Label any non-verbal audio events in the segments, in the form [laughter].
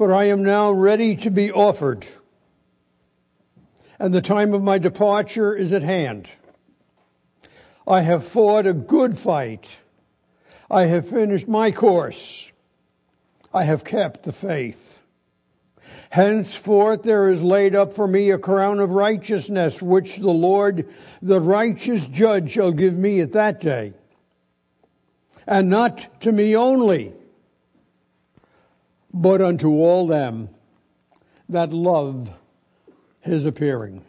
For I am now ready to be offered, and the time of my departure is at hand. I have fought a good fight. I have finished my course. I have kept the faith. Henceforth there is laid up for me a crown of righteousness, which the Lord, the righteous judge, shall give me at that day. And not to me only, but unto all them that love his appearing.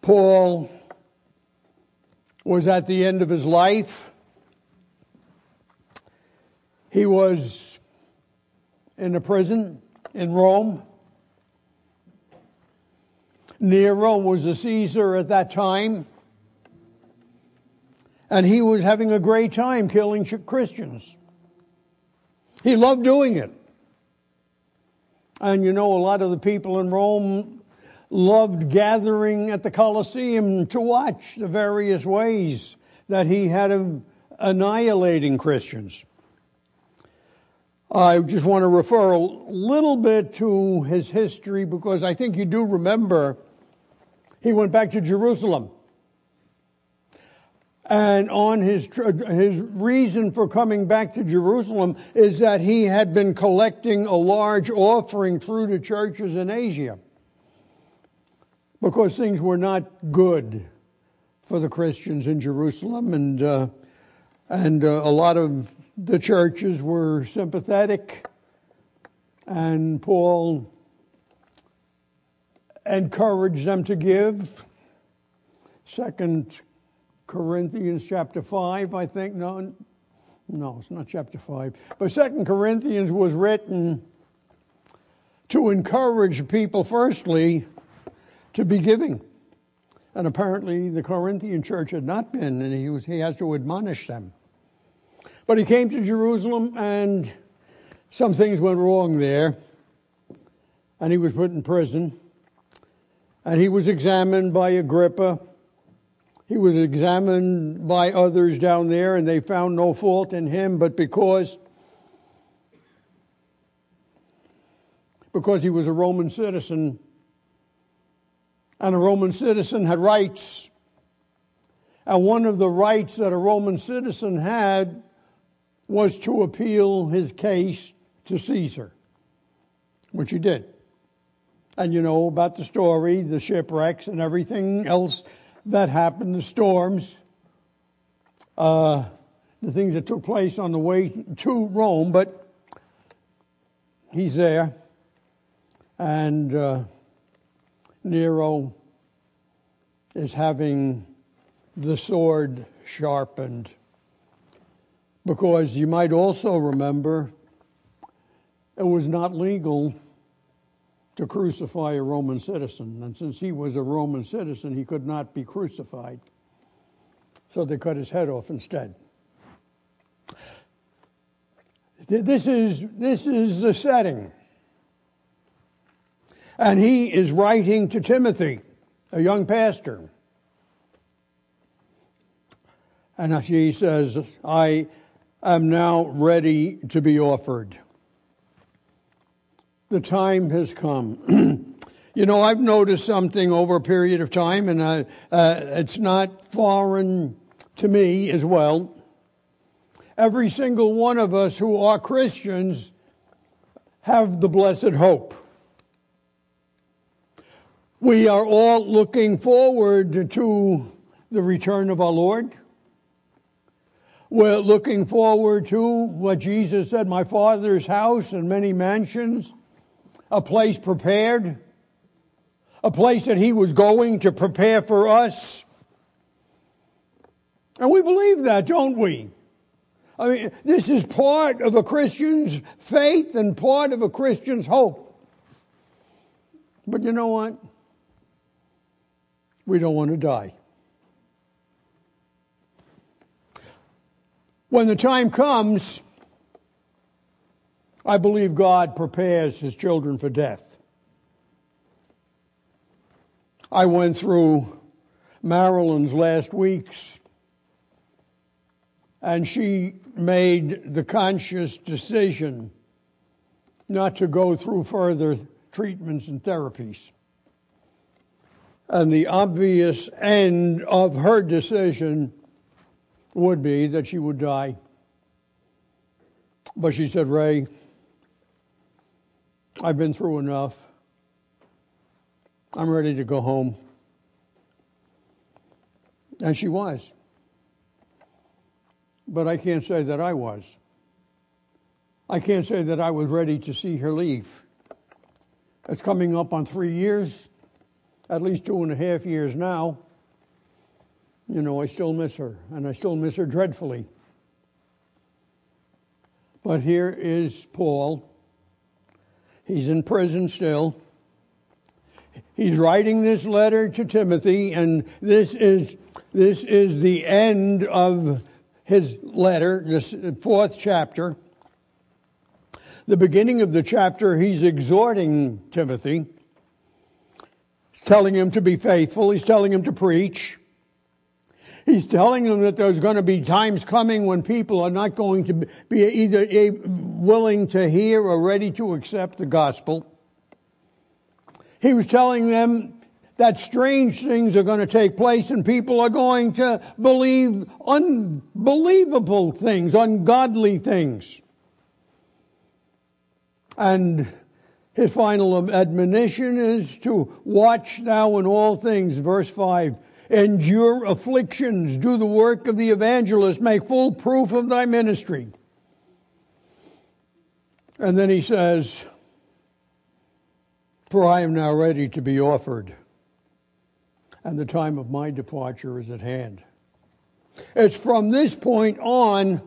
Paul was at the end of his life. He was in a prison in Rome. Nero was the Caesar at that time. And he was having a great time killing Christians. He loved doing it. And you know, a lot of the people in Rome loved gathering at the Colosseum to watch the various ways that he had of annihilating Christians. I just want to refer a little bit to his history because I think you do remember he went back to Jerusalem. And on his, his reason for coming back to Jerusalem is that he had been collecting a large offering through the churches in Asia because things were not good for the Christians in Jerusalem, and, uh, and uh, a lot of the churches were sympathetic, and Paul encouraged them to give. Second Corinthians chapter 5, I think. No, no, it's not chapter 5. But Second Corinthians was written to encourage people, firstly, to be giving. And apparently the Corinthian church had not been, and he, was, he has to admonish them. But he came to Jerusalem, and some things went wrong there, and he was put in prison. And he was examined by Agrippa he was examined by others down there, and they found no fault in him, but because because he was a Roman citizen, and a Roman citizen had rights. And one of the rights that a Roman citizen had was to appeal his case to Caesar, which he did. And you know about the story, the shipwrecks, and everything else that happened, the storms, uh, the things that took place on the way to Rome, but he's there. And uh, Nero is having the sword sharpened. Because you might also remember it was not legal to crucify a Roman citizen. And since he was a Roman citizen, he could not be crucified. So they cut his head off instead. This is, this is the setting. And he is writing to Timothy, a young pastor. And he says, I am now ready to be offered the time has come. [clears throat] you know, I've noticed something over a period of time, and uh, uh, it's not foreign to me as well. Every single one of us who are Christians have the blessed hope. We are all looking forward to the return of our Lord. We're looking forward to what Jesus said, my Father's house and many mansions a place prepared, a place that He was going to prepare for us. And we believe that, don't we? I mean, this is part of a Christian's faith and part of a Christian's hope. But you know what? We don't want to die. When the time comes, I believe God prepares his children for death. I went through Marilyn's last weeks, and she made the conscious decision not to go through further treatments and therapies. And the obvious end of her decision would be that she would die. But she said, Ray, I've been through enough. I'm ready to go home. And she was. But I can't say that I was. I can't say that I was ready to see her leave. It's coming up on three years, at least two and a half years now. You know, I still miss her, and I still miss her dreadfully. But here is Paul. He's in prison still. He's writing this letter to Timothy, and this is, this is the end of his letter, this fourth chapter. The beginning of the chapter, he's exhorting Timothy. Telling him to be faithful. He's telling him to preach. He's telling them that there's going to be times coming when people are not going to be either eh, willing to hear or ready to accept the gospel. He was telling them that strange things are going to take place and people are going to believe unbelievable things, ungodly things. And his final admonition is to watch thou in all things, verse 5. Endure afflictions, do the work of the evangelist, make full proof of thy ministry. And then he says, For I am now ready to be offered and the time of my departure is at hand. It's from this point on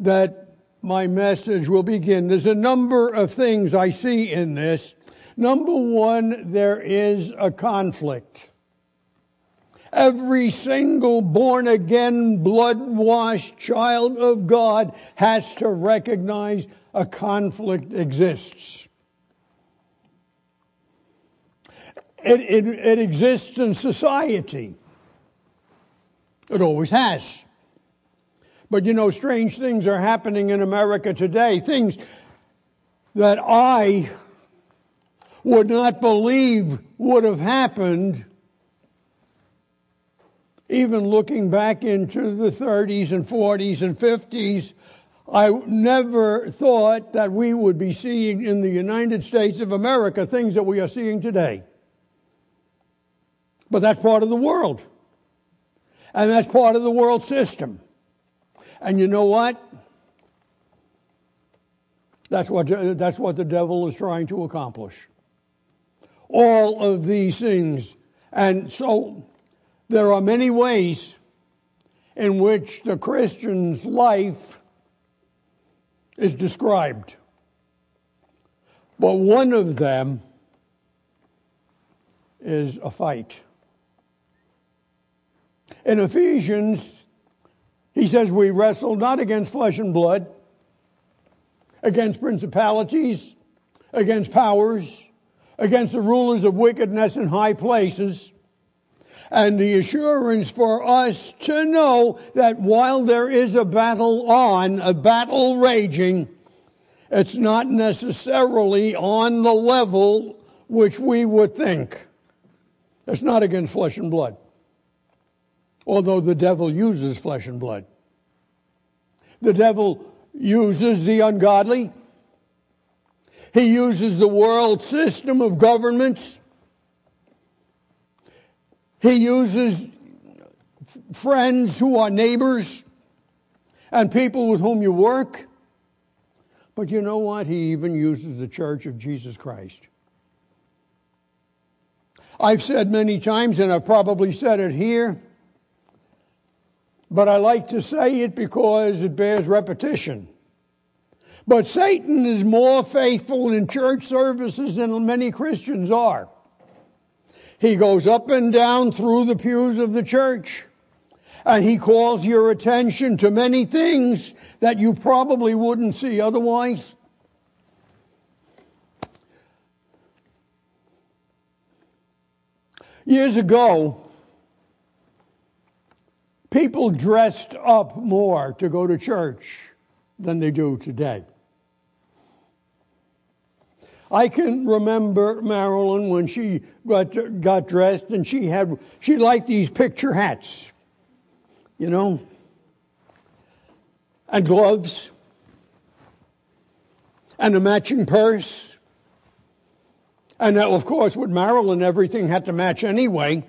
that my message will begin. There's a number of things I see in this. Number one, there is a conflict. Every single born again, blood washed child of God has to recognize a conflict exists. It, it, it exists in society. It always has. But you know, strange things are happening in America today. Things that I would not believe would have happened even looking back into the 30s and 40s and 50s. I never thought that we would be seeing in the United States of America things that we are seeing today. But that's part of the world. And that's part of the world system. And you know what? That's what, that's what the devil is trying to accomplish. All of these things. And so there are many ways in which the Christian's life is described. But one of them is a fight. In Ephesians, he says, We wrestle not against flesh and blood, against principalities, against powers, against the rulers of wickedness in high places. And the assurance for us to know that while there is a battle on, a battle raging, it's not necessarily on the level which we would think. It's not against flesh and blood although the devil uses flesh and blood. The devil uses the ungodly. He uses the world system of governments. He uses friends who are neighbors and people with whom you work. But you know what? He even uses the church of Jesus Christ. I've said many times, and I've probably said it here but I like to say it because it bears repetition. But Satan is more faithful in church services than many Christians are. He goes up and down through the pews of the church and he calls your attention to many things that you probably wouldn't see otherwise. Years ago, people dressed up more to go to church than they do today. I can remember Marilyn when she got, got dressed and she had, she liked these picture hats, you know, and gloves and a matching purse. And now, of course, with Marilyn, everything had to match anyway.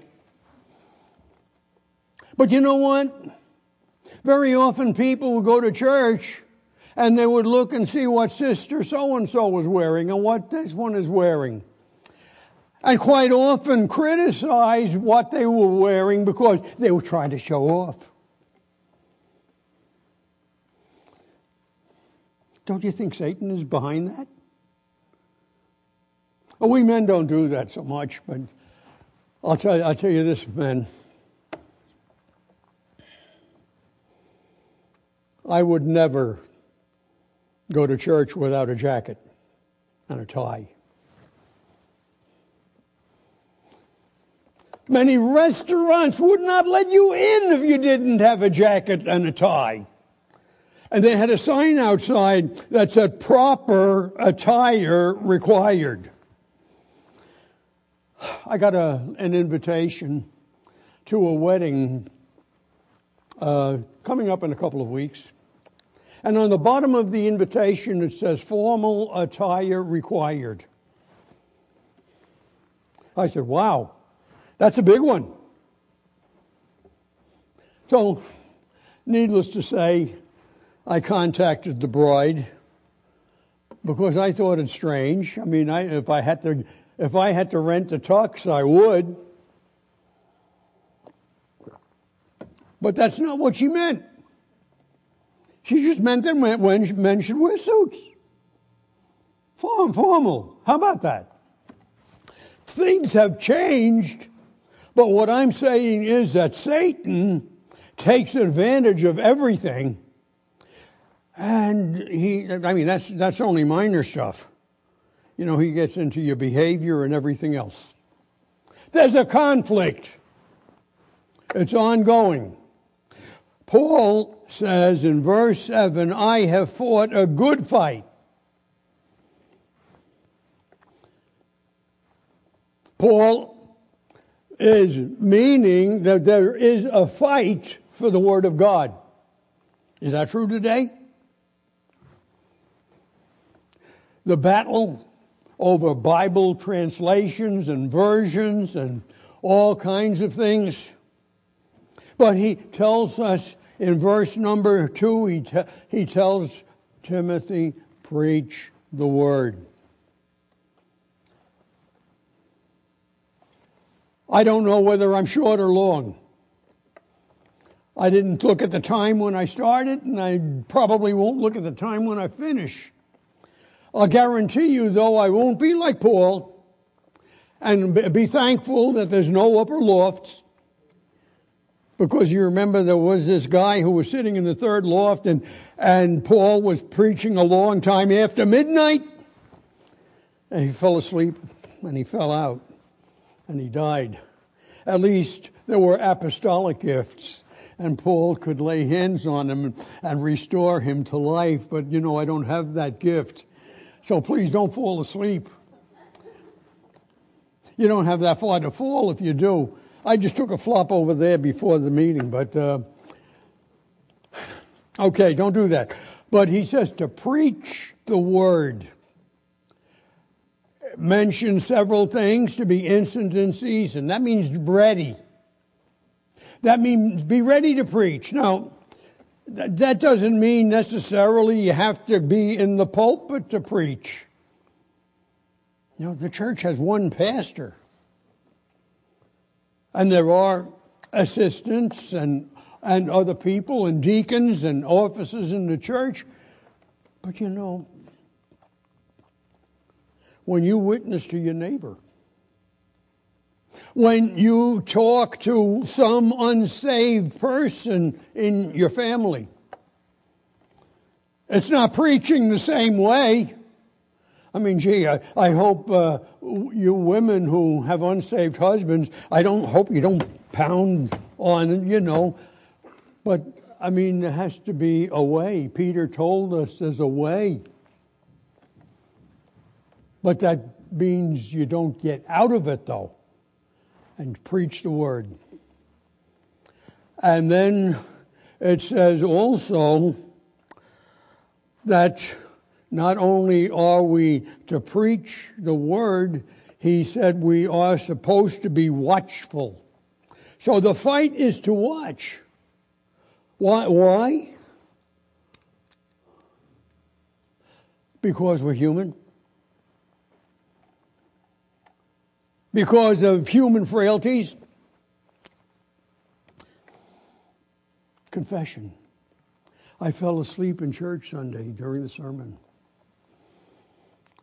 But you know what? Very often people would go to church and they would look and see what sister so and so was wearing and what this one is wearing. And quite often criticize what they were wearing because they were trying to show off. Don't you think Satan is behind that? Well, we men don't do that so much, but I'll tell you, I'll tell you this, men. I would never go to church without a jacket and a tie. Many restaurants would not let you in if you didn't have a jacket and a tie. And they had a sign outside that said proper attire required. I got a, an invitation to a wedding uh, coming up in a couple of weeks. And on the bottom of the invitation, it says formal attire required. I said, wow, that's a big one. So, needless to say, I contacted the bride because I thought it strange. I mean, I, if I had to, if I had to rent a tux, I would. But that's not what she meant. She just meant that men should wear suits. Form, formal. How about that? Things have changed, but what I'm saying is that Satan takes advantage of everything and he, I mean, that's, that's only minor stuff. You know, he gets into your behavior and everything else. There's a conflict, it's ongoing. Paul says in verse 7 I have fought a good fight. Paul is meaning that there is a fight for the Word of God. Is that true today? the battle over Bible translations and versions and all kinds of things. But he tells us in verse number two, he, he tells Timothy, preach the word. I don't know whether I'm short or long. I didn't look at the time when I started, and I probably won't look at the time when I finish. I'll guarantee you, though, I won't be like Paul and be thankful that there's no upper lofts. Because you remember there was this guy who was sitting in the third loft and, and Paul was preaching a long time after midnight. And he fell asleep and he fell out and he died. At least there were apostolic gifts and Paul could lay hands on him and restore him to life. But you know, I don't have that gift. So please don't fall asleep. You don't have that far to fall if you do. I just took a flop over there before the meeting, but uh, okay, don't do that. But he says to preach the word. Mention several things to be instant in season. That means ready. That means be ready to preach. Now, that doesn't mean necessarily you have to be in the pulpit to preach. You know, the church has one pastor. And there are assistants and, and other people and deacons and officers in the church. But you know, when you witness to your neighbor, when you talk to some unsaved person in your family. It's not preaching the same way. I mean, gee, I, I hope uh, you women who have unsaved husbands, I don't hope you don't pound on, you know, but I mean, there has to be a way. Peter told us there's a way. But that means you don't get out of it, though, and preach the word. And then it says also that not only are we to preach the word, he said we are supposed to be watchful. So the fight is to watch. Why? Why? Because we're human. Because of human frailties. Confession. I fell asleep in church Sunday during the sermon.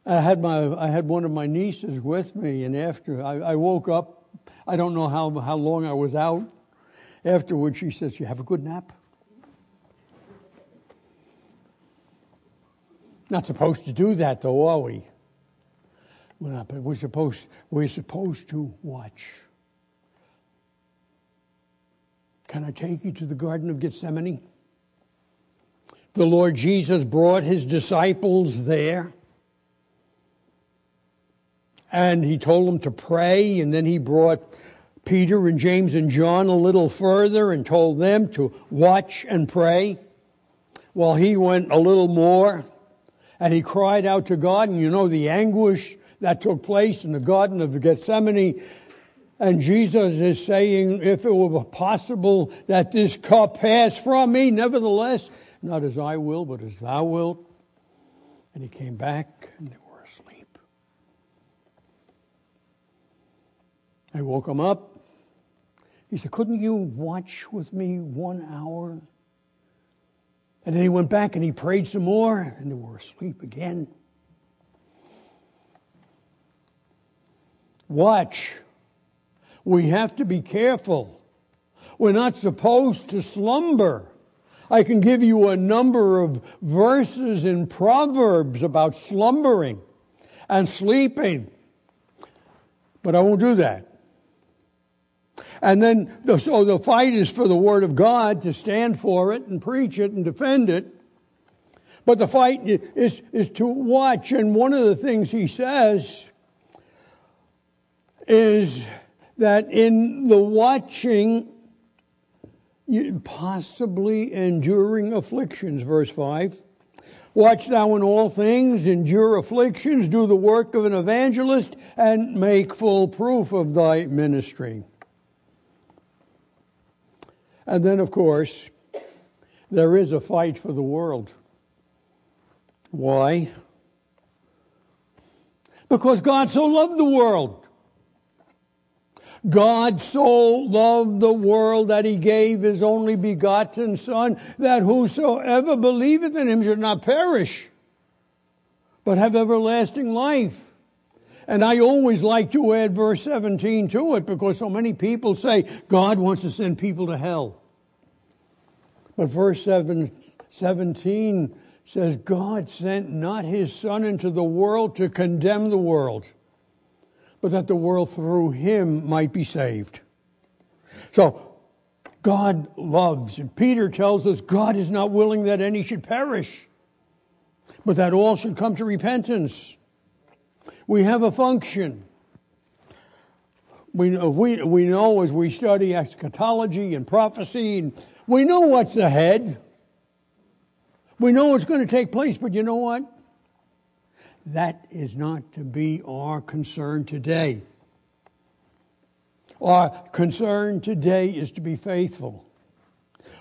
I had my I had one of my nieces with me, and after I, I woke up, I don't know how how long I was out. Afterwards, she says, "You have a good nap." Not supposed to do that, though, are we? We're not. But we're supposed we're supposed to watch. Can I take you to the Garden of Gethsemane? The Lord Jesus brought his disciples there and he told them to pray, and then he brought Peter and James and John a little further and told them to watch and pray. While he went a little more and he cried out to God, and you know the anguish that took place in the Garden of Gethsemane. And Jesus is saying, if it were possible that this cup pass from me, nevertheless, not as I will, but as thou wilt. And he came back, and I woke him up. He said, Couldn't you watch with me one hour? And then he went back and he prayed some more, and they were asleep again. Watch. We have to be careful. We're not supposed to slumber. I can give you a number of verses in Proverbs about slumbering and sleeping, but I won't do that. And then, so the fight is for the Word of God to stand for it and preach it and defend it. But the fight is, is to watch. And one of the things he says is that in the watching, possibly enduring afflictions, verse 5. Watch thou in all things, endure afflictions, do the work of an evangelist, and make full proof of thy ministry. And then, of course, there is a fight for the world. Why? Because God so loved the world. God so loved the world that he gave his only begotten Son, that whosoever believeth in him should not perish, but have everlasting life. And I always like to add verse 17 to it because so many people say God wants to send people to hell. But verse 7, 17 says, God sent not his Son into the world to condemn the world, but that the world through him might be saved. So, God loves. And Peter tells us God is not willing that any should perish, but that all should come to repentance. We have a function. We, we, we know as we study eschatology and prophecy, and we know what's ahead. We know what's going to take place, but you know what? That is not to be our concern today. Our concern today is to be faithful.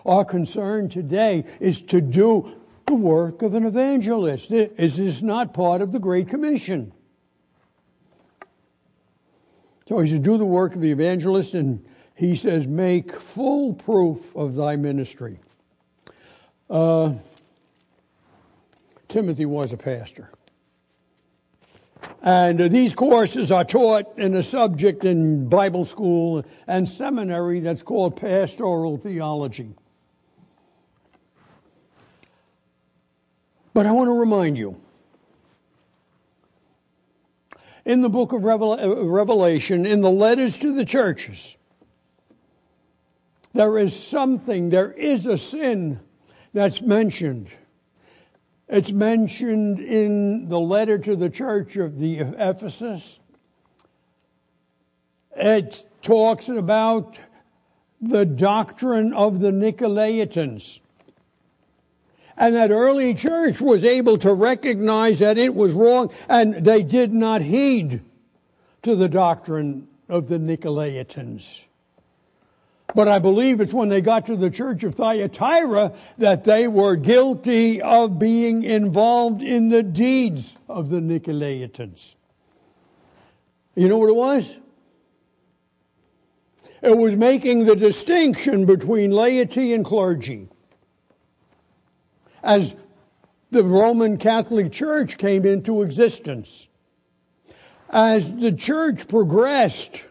Our concern today is to do the work of an evangelist. Is this not part of the Great Commission? So he said, do the work of the evangelist, and he says, make full proof of thy ministry. Uh, Timothy was a pastor. And uh, these courses are taught in a subject in Bible school and seminary that's called pastoral theology. But I want to remind you in the book of uh, Revelation, in the letters to the churches, there is something, there is a sin that's mentioned. It's mentioned in the letter to the church of the Ephesus. It talks about the doctrine of the Nicolaitans. And that early church was able to recognize that it was wrong and they did not heed to the doctrine of the Nicolaitans. But I believe it's when they got to the church of Thyatira that they were guilty of being involved in the deeds of the Nicolaitans. You know what it was? It was making the distinction between laity and clergy. As the Roman Catholic Church came into existence, as the church progressed,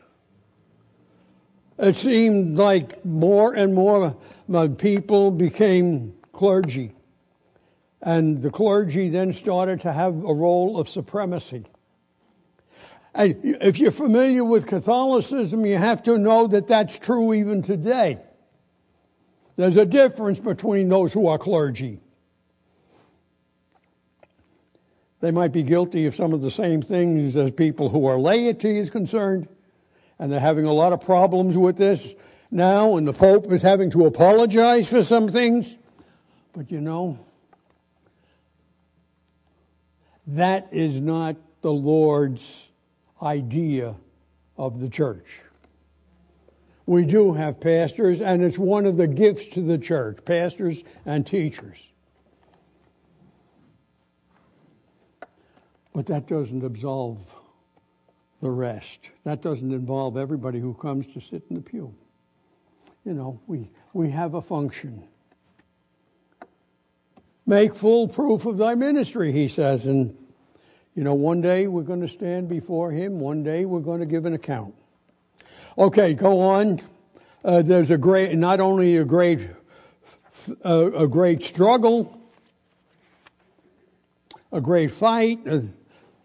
it seemed like more and more people became clergy. And the clergy then started to have a role of supremacy. And if you're familiar with Catholicism, you have to know that that's true even today. There's a difference between those who are clergy. They might be guilty of some of the same things as people who are laity is concerned, and they're having a lot of problems with this now, and the Pope is having to apologize for some things. But you know, that is not the Lord's idea of the church. We do have pastors, and it's one of the gifts to the church pastors and teachers. But that doesn't absolve the rest. That doesn't involve everybody who comes to sit in the pew. You know, we, we have a function. Make full proof of thy ministry, he says, and you know, one day we're going to stand before him, one day we're going to give an account. Okay, go on. Uh, there's a great, not only a great, uh, a great struggle, a great fight, uh,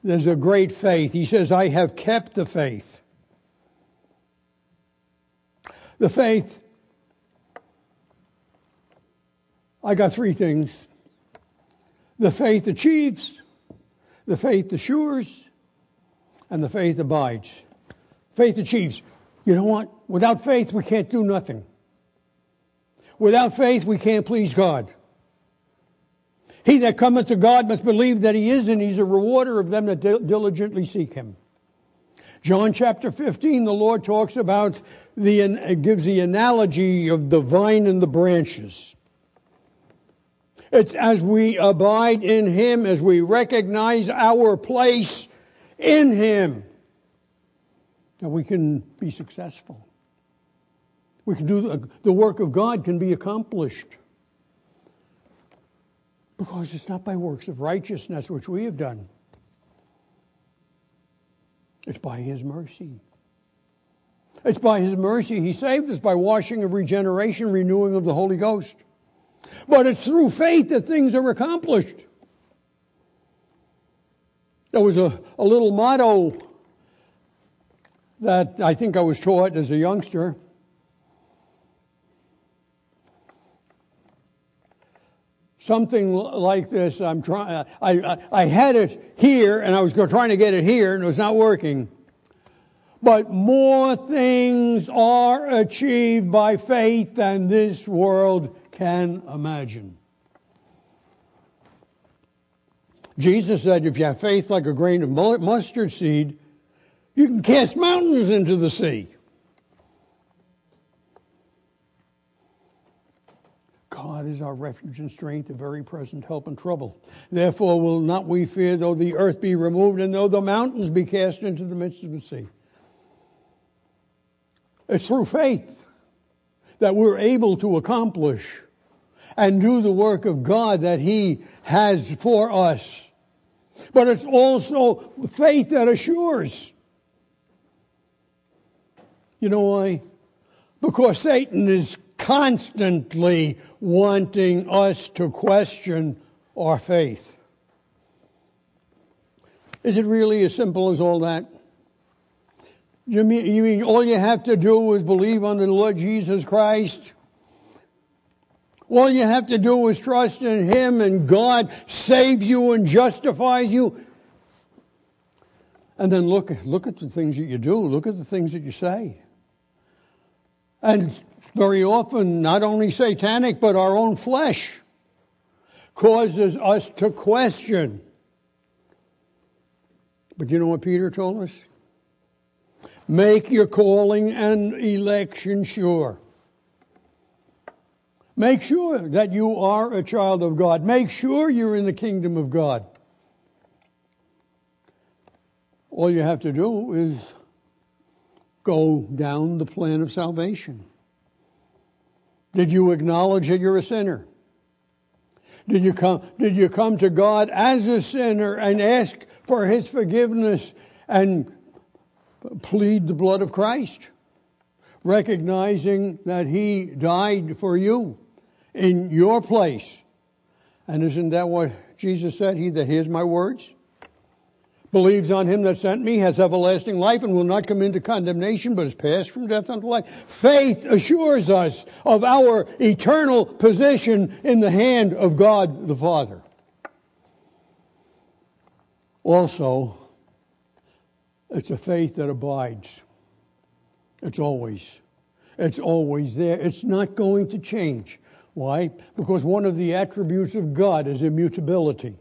there's a great faith. He says, I have kept the faith. The faith, I got three things. The faith achieves, the faith assures, and the faith abides. Faith achieves. You know what? Without faith, we can't do nothing. Without faith, we can't please God. He that cometh to God must believe that he is, and he's a rewarder of them that diligently seek him. John chapter 15, the Lord talks about the, gives the analogy of the vine and the branches. It's as we abide in Him, as we recognize our place in Him, that we can be successful. We can do the, the work of God can be accomplished. Because it's not by works of righteousness which we have done. It's by His mercy. It's by His mercy He saved us by washing of regeneration, renewing of the Holy Ghost. But it's through faith that things are accomplished. There was a, a little motto that I think I was taught as a youngster. Something like this. I'm trying. Uh, I, I, I had it here, and I was trying to get it here, and it was not working. But more things are achieved by faith than this world can imagine. Jesus said, if you have faith like a grain of mustard seed, you can cast mountains into the sea. God is our refuge and strength, a very present help in trouble. Therefore will not we fear, though the earth be removed, and though the mountains be cast into the midst of the sea. It's through faith that we're able to accomplish and do the work of God that He has for us. But it's also faith that assures. You know why? Because Satan is constantly wanting us to question our faith. Is it really as simple as all that? You mean, you mean all you have to do is believe on the Lord Jesus Christ? All you have to do is trust in Him, and God saves you and justifies you. And then look, look at the things that you do, look at the things that you say. And very often, not only satanic, but our own flesh causes us to question. But you know what Peter told us? Make your calling and election sure. Make sure that you are a child of God. Make sure you're in the kingdom of God. All you have to do is go down the plan of salvation. Did you acknowledge that you're a sinner? Did you come, did you come to God as a sinner and ask for his forgiveness and plead the blood of Christ? Recognizing that he died for you in your place. And isn't that what Jesus said? He that hears my words believes on him that sent me has everlasting life and will not come into condemnation, but is passed from death unto life. Faith assures us of our eternal position in the hand of God the Father. Also, it's a faith that abides. It's always. It's always there. It's not going to change. Why? Because one of the attributes of God is immutability.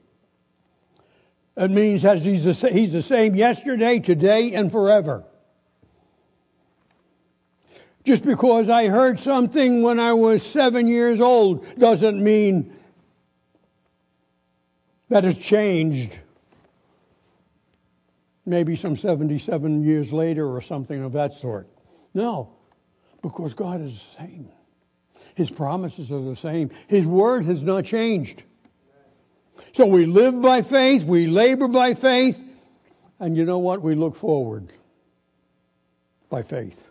It means that he's the, he's the same yesterday, today, and forever. Just because I heard something when I was seven years old doesn't mean that it's changed. Maybe some 77 years later or something of that sort. No, because God is the same. His promises are the same. His word has not changed. So we live by faith, we labor by faith, and you know what? We look forward by faith.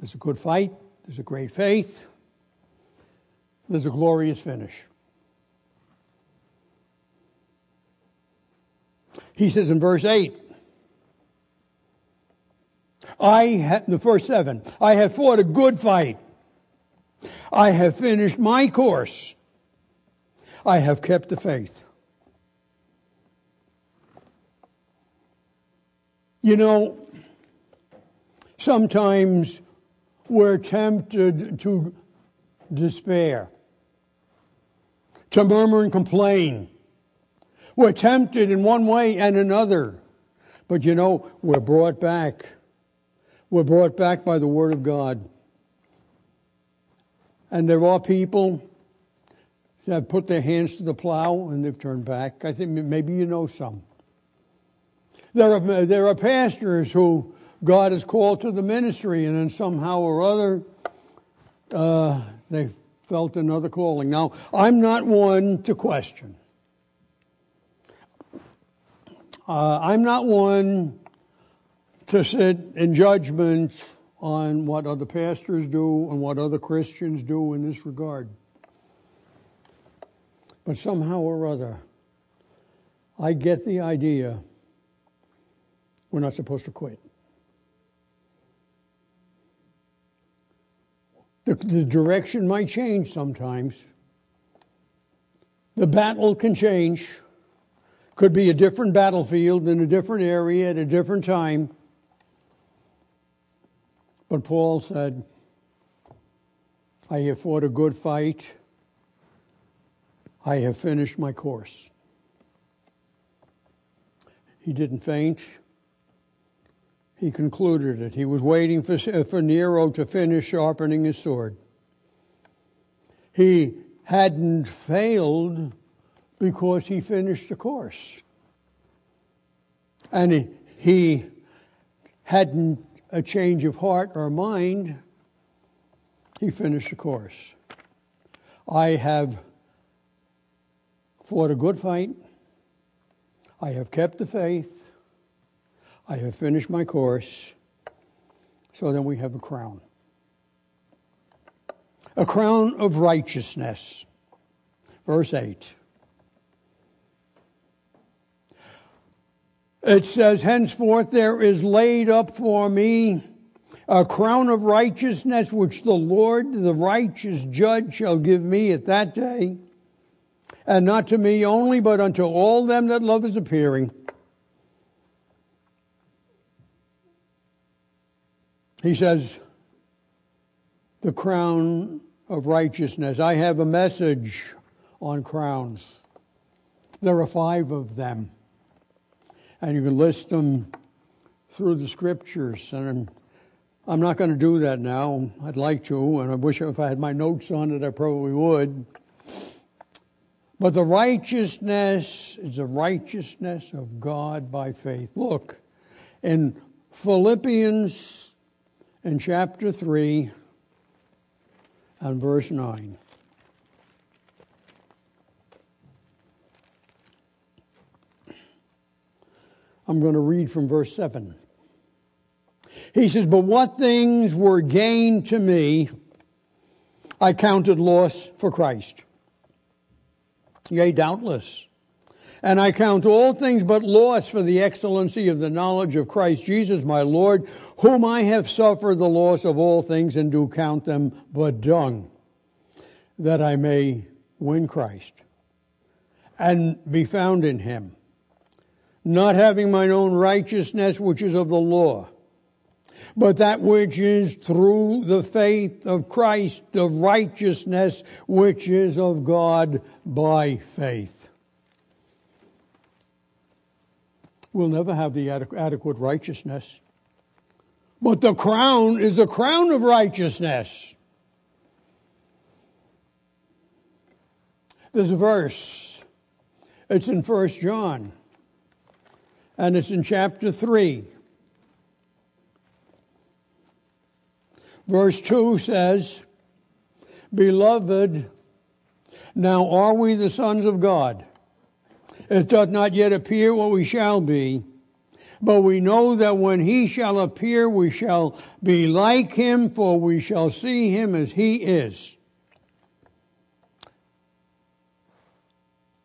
There's a good fight, there's a great faith, there's a glorious finish. He says in verse 8, I had, the first seven, I have fought a good fight. I have finished my course. I have kept the faith. You know, sometimes we're tempted to despair, to murmur and complain. We're tempted in one way and another. But you know, we're brought back. We're brought back by the Word of God. And there are people that have put their hands to the plow and they've turned back. I think maybe you know some. There are, there are pastors who God has called to the ministry, and then somehow or other uh, they felt another calling. Now, I'm not one to question. Uh, I'm not one to sit in judgment on what other pastors do and what other Christians do in this regard. But somehow or other, I get the idea we're not supposed to quit. The, the direction might change sometimes. The battle can change. Could be a different battlefield in a different area at a different time. But Paul said, I have fought a good fight. I have finished my course. He didn't faint. He concluded it. He was waiting for, for Nero to finish sharpening his sword. He hadn't failed because he finished the course. And he, he hadn't a change of heart or mind, he finished the course. I have fought a good fight. I have kept the faith. I have finished my course. So then we have a crown. A crown of righteousness. Verse 8. It says, Henceforth there is laid up for me a crown of righteousness which the Lord, the righteous judge, shall give me at that day, and not to me only, but unto all them that love his appearing. He says, the crown of righteousness. I have a message on crowns. There are five of them, and you can list them through the scriptures. And I'm, I'm not going to do that now. I'd like to, and I wish if I had my notes on it, I probably would. But the righteousness is the righteousness of God by faith. Look, in Philippians in chapter 3 and verse 9. I'm going to read from verse 7. He says, But what things were gained to me, I counted loss for Christ. Yea, doubtless. And I count all things but loss for the excellency of the knowledge of Christ Jesus my Lord, whom I have suffered the loss of all things and do count them but dung, that I may win Christ and be found in him, not having mine own righteousness which is of the law but that which is through the faith of Christ, the righteousness which is of God by faith. We'll never have the adequate righteousness. But the crown is a crown of righteousness. There's a verse. It's in 1 John. And it's in chapter 3. Verse 2 says, Beloved, now are we the sons of God? It doth not yet appear what we shall be, but we know that when he shall appear, we shall be like him, for we shall see him as he is.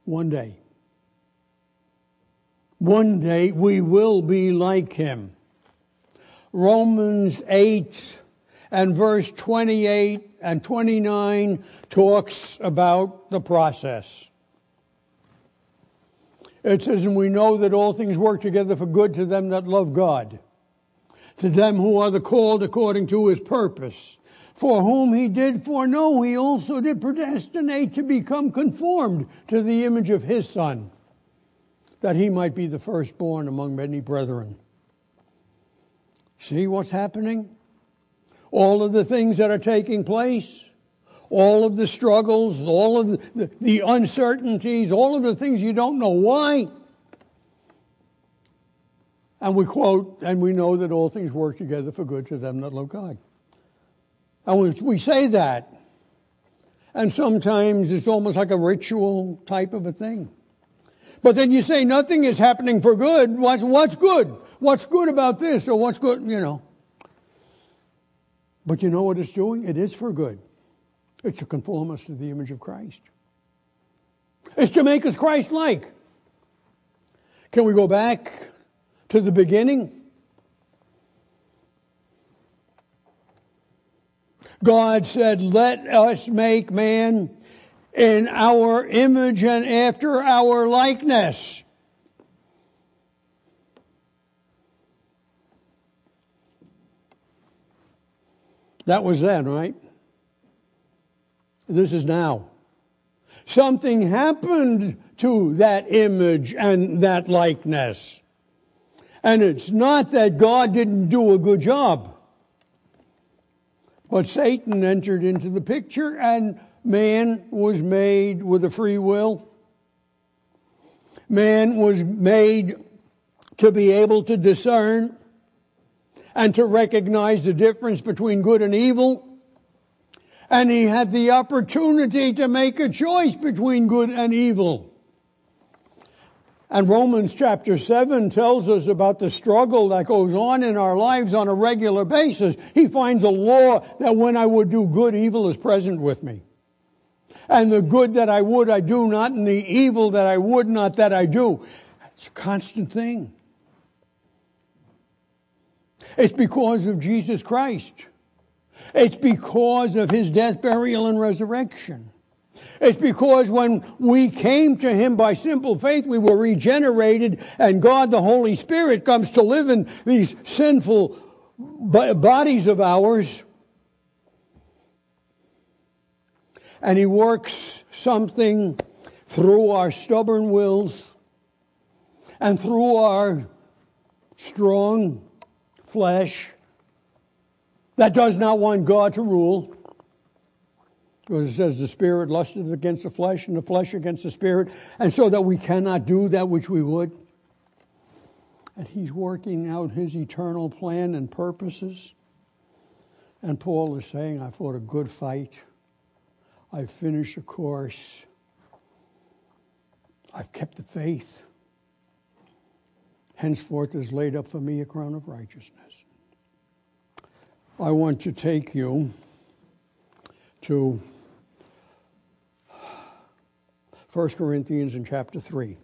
One day. One day we will be like him. Romans 8 and verse 28 and 29 talks about the process. It says, And we know that all things work together for good to them that love God, to them who are the called according to his purpose. For whom he did foreknow, he also did predestinate to become conformed to the image of his Son, that he might be the firstborn among many brethren. See what's happening? all of the things that are taking place, all of the struggles, all of the, the, uncertainties, all of the things you don't know why. And we quote, and we know that all things work together for good to them that love God. And we say that. And sometimes it's almost like a ritual type of a thing. But then you say nothing is happening for good. What's, what's good? What's good about this? Or what's good, you know? But you know what it's doing? It is for good. It's to conform us to the image of Christ. It's to make us Christ like. Can we go back to the beginning? God said, Let us make man in our image and after our likeness. That was then, right? This is now. Something happened to that image and that likeness. And it's not that God didn't do a good job. But Satan entered into the picture, and man was made with a free will. Man was made to be able to discern and to recognize the difference between good and evil. And he had the opportunity to make a choice between good and evil. And Romans chapter 7 tells us about the struggle that goes on in our lives on a regular basis. He finds a law that when I would do good, evil is present with me. And the good that I would, I do not, and the evil that I would not, that I do. It's a constant thing. It's because of Jesus Christ. It's because of his death, burial, and resurrection. It's because when we came to him by simple faith, we were regenerated, and God, the Holy Spirit, comes to live in these sinful bodies of ours. And he works something through our stubborn wills and through our strong flesh that does not want God to rule. Because it says the spirit lusted against the flesh and the flesh against the spirit, and so that we cannot do that which we would. And he's working out his eternal plan and purposes. And Paul is saying, I fought a good fight. I've finished the course. I've kept the faith. Henceforth is laid up for me a crown of righteousness. I want to take you to 1 Corinthians in chapter 3.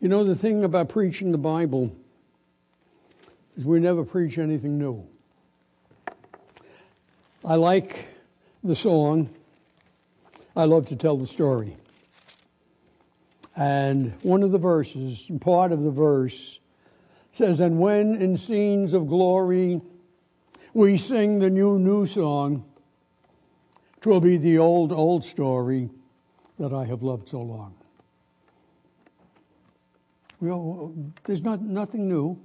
You know, the thing about preaching the Bible is we never preach anything new. I like the song, I love to tell the story. And one of the verses, part of the verse, says, And when in scenes of glory we sing the new, new song, twill be the old, old story that I have loved so long. Well, there's not, nothing new,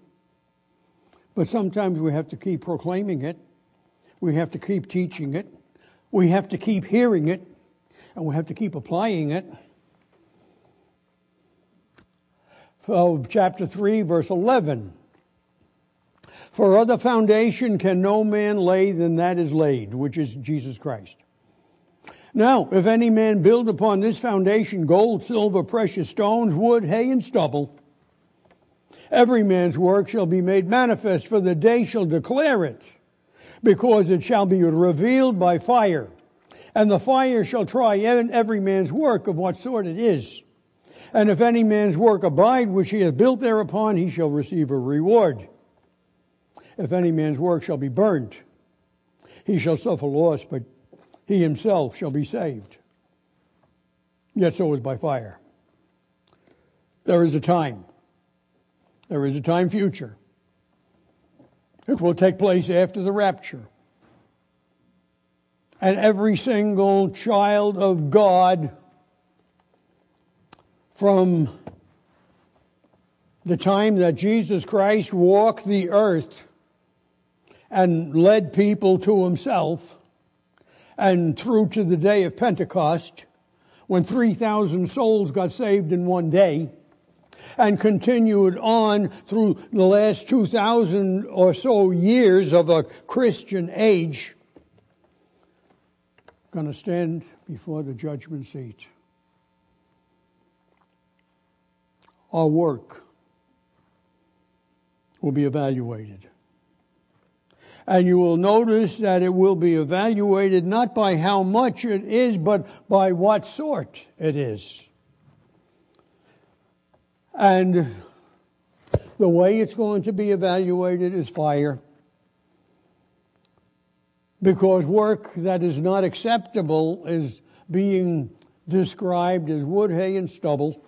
but sometimes we have to keep proclaiming it, we have to keep teaching it, we have to keep hearing it, and we have to keep applying it. of chapter 3, verse 11. For other foundation can no man lay than that is laid, which is Jesus Christ. Now, if any man build upon this foundation gold, silver, precious stones, wood, hay, and stubble, every man's work shall be made manifest, for the day shall declare it, because it shall be revealed by fire. And the fire shall try every man's work of what sort it is. And if any man's work abide which he hath built thereupon, he shall receive a reward. If any man's work shall be burnt, he shall suffer loss, but he himself shall be saved. Yet so is by fire. There is a time. There is a time future. It will take place after the rapture. And every single child of God from the time that Jesus Christ walked the earth and led people to himself, and through to the day of Pentecost, when 3,000 souls got saved in one day, and continued on through the last 2,000 or so years of a Christian age, going to stand before the judgment seat. our work will be evaluated. And you will notice that it will be evaluated not by how much it is, but by what sort it is. And the way it's going to be evaluated is fire. Because work that is not acceptable is being described as wood, hay, and stubble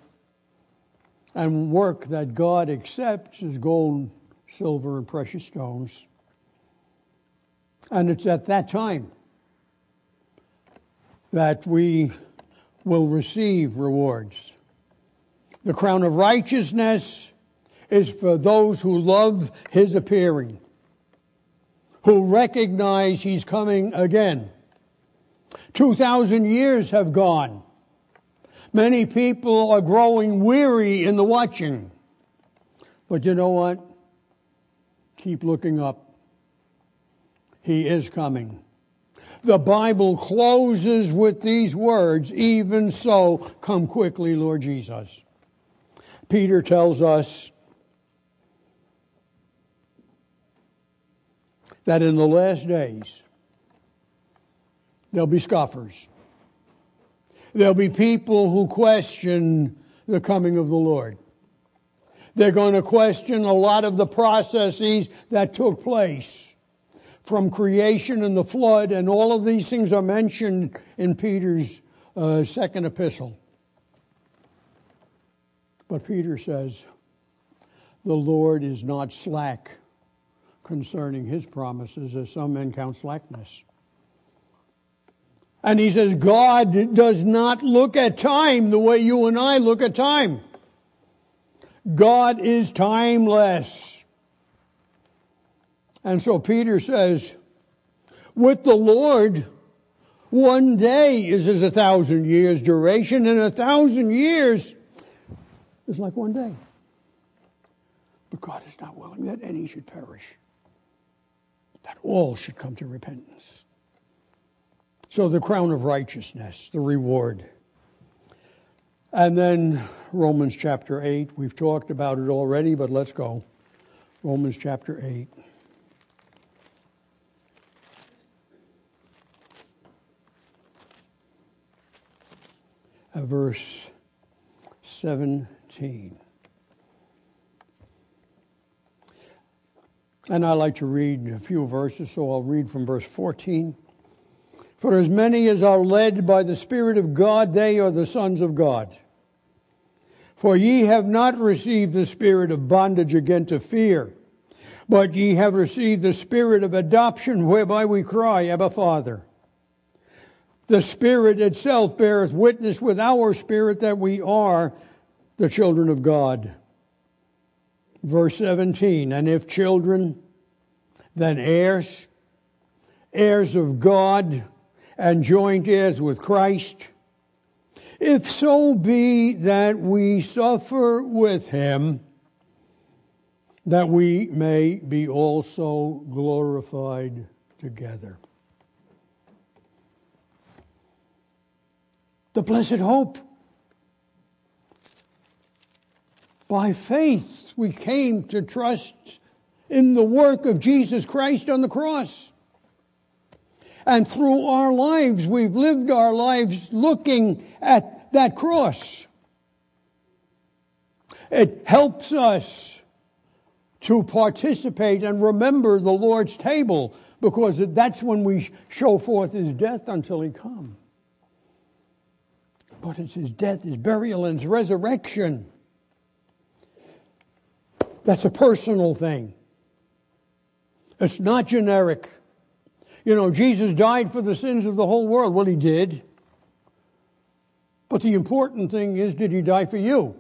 and work that God accepts is gold, silver, and precious stones. And it's at that time that we will receive rewards. The crown of righteousness is for those who love his appearing, who recognize he's coming again. 2,000 years have gone. Many people are growing weary in the watching. But you know what? Keep looking up. He is coming. The Bible closes with these words, even so, come quickly, Lord Jesus. Peter tells us that in the last days, there'll be scoffers. There'll be people who question the coming of the Lord. They're going to question a lot of the processes that took place from creation and the flood, and all of these things are mentioned in Peter's uh, second epistle. But Peter says, The Lord is not slack concerning his promises, as some men count slackness. And he says, God does not look at time the way you and I look at time. God is timeless. And so Peter says, with the Lord, one day is as a thousand years duration, and a thousand years is like one day. But God is not willing that any should perish, that all should come to repentance. So the crown of righteousness, the reward. And then Romans chapter 8. We've talked about it already, but let's go. Romans chapter 8. verse 17. And I like to read a few verses, so I'll read from verse 14. For as many as are led by the Spirit of God, they are the sons of God. For ye have not received the spirit of bondage again to fear, but ye have received the spirit of adoption, whereby we cry, Abba, Father. The Spirit itself beareth witness with our spirit that we are the children of God. Verse 17, and if children, then heirs, heirs of God, and joint heirs with Christ, if so be that we suffer with him, that we may be also glorified together. the blessed hope. By faith, we came to trust in the work of Jesus Christ on the cross. And through our lives, we've lived our lives looking at that cross. It helps us to participate and remember the Lord's table because that's when we show forth his death until he comes but it's his death, his burial, and his resurrection. That's a personal thing. It's not generic. You know, Jesus died for the sins of the whole world. Well, he did. But the important thing is, did he die for you?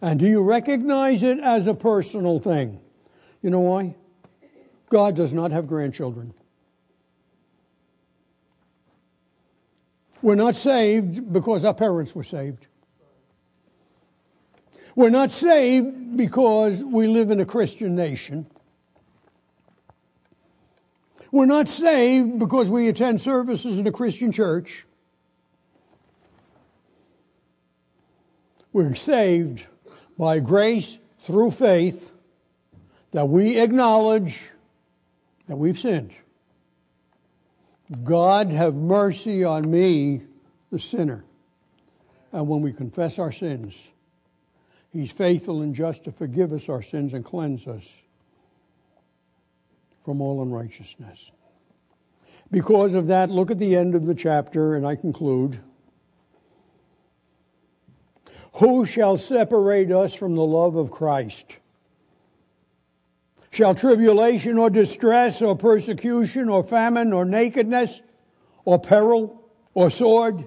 And do you recognize it as a personal thing? You know why? God does not have grandchildren. We're not saved because our parents were saved. We're not saved because we live in a Christian nation. We're not saved because we attend services in a Christian church. We're saved by grace through faith that we acknowledge that we've sinned. God have mercy on me, the sinner. And when we confess our sins, He's faithful and just to forgive us our sins and cleanse us from all unrighteousness. Because of that, look at the end of the chapter, and I conclude. Who shall separate us from the love of Christ? Shall tribulation or distress or persecution or famine or nakedness or peril or sword?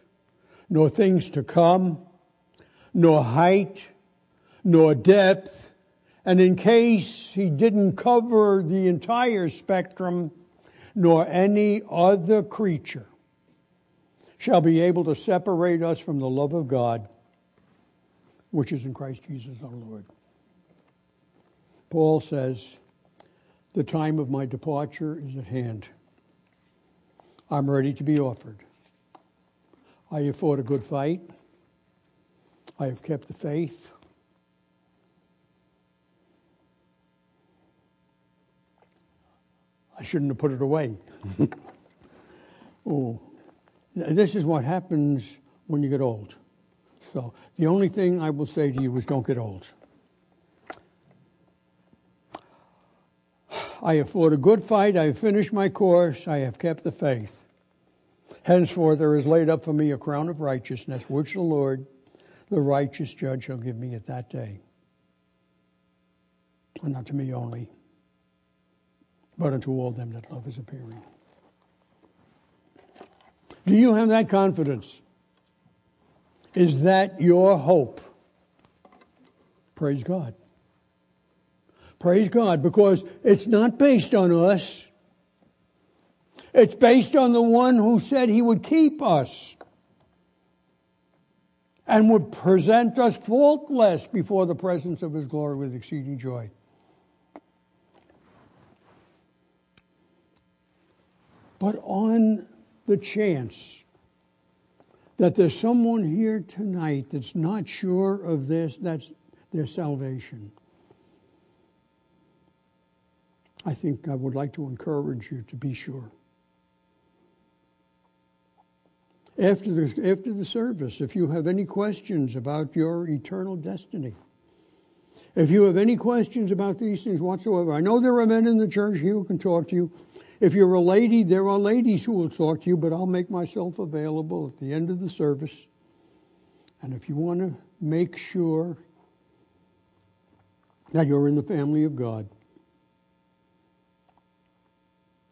nor things to come, nor height, nor depth. And in case he didn't cover the entire spectrum, nor any other creature shall be able to separate us from the love of God, which is in Christ Jesus our Lord. Paul says, The time of my departure is at hand. I'm ready to be offered. I have fought a good fight. I have kept the faith. I shouldn't have put it away. [laughs] oh, this is what happens when you get old. So the only thing I will say to you is don't get old. [sighs] I have fought a good fight. I have finished my course. I have kept the faith. Henceforth, there is laid up for me a crown of righteousness, which the Lord, the righteous judge, shall give me at that day. And not to me only, but unto all them that love his appearing. Do you have that confidence? Is that your hope? Praise God. Praise God, because it's not based on us. It's based on the one who said he would keep us and would present us faultless before the presence of his glory with exceeding joy. But on the chance that there's someone here tonight that's not sure of this, that's their salvation. I think I would like to encourage you to be sure. After the, after the service, if you have any questions about your eternal destiny, if you have any questions about these things whatsoever, I know there are men in the church here who can talk to you. If you're a lady, there are ladies who will talk to you, but I'll make myself available at the end of the service. And if you want to make sure that you're in the family of God,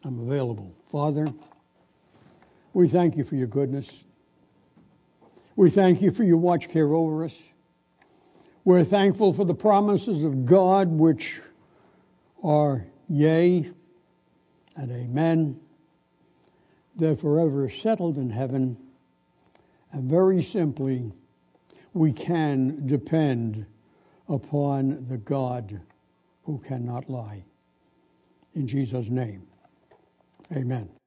I'm available. Father, we thank you for your goodness. We thank you for your watch care over us. We're thankful for the promises of God, which are yea and amen. They're forever settled in heaven. And very simply, we can depend upon the God who cannot lie. In Jesus' name, amen.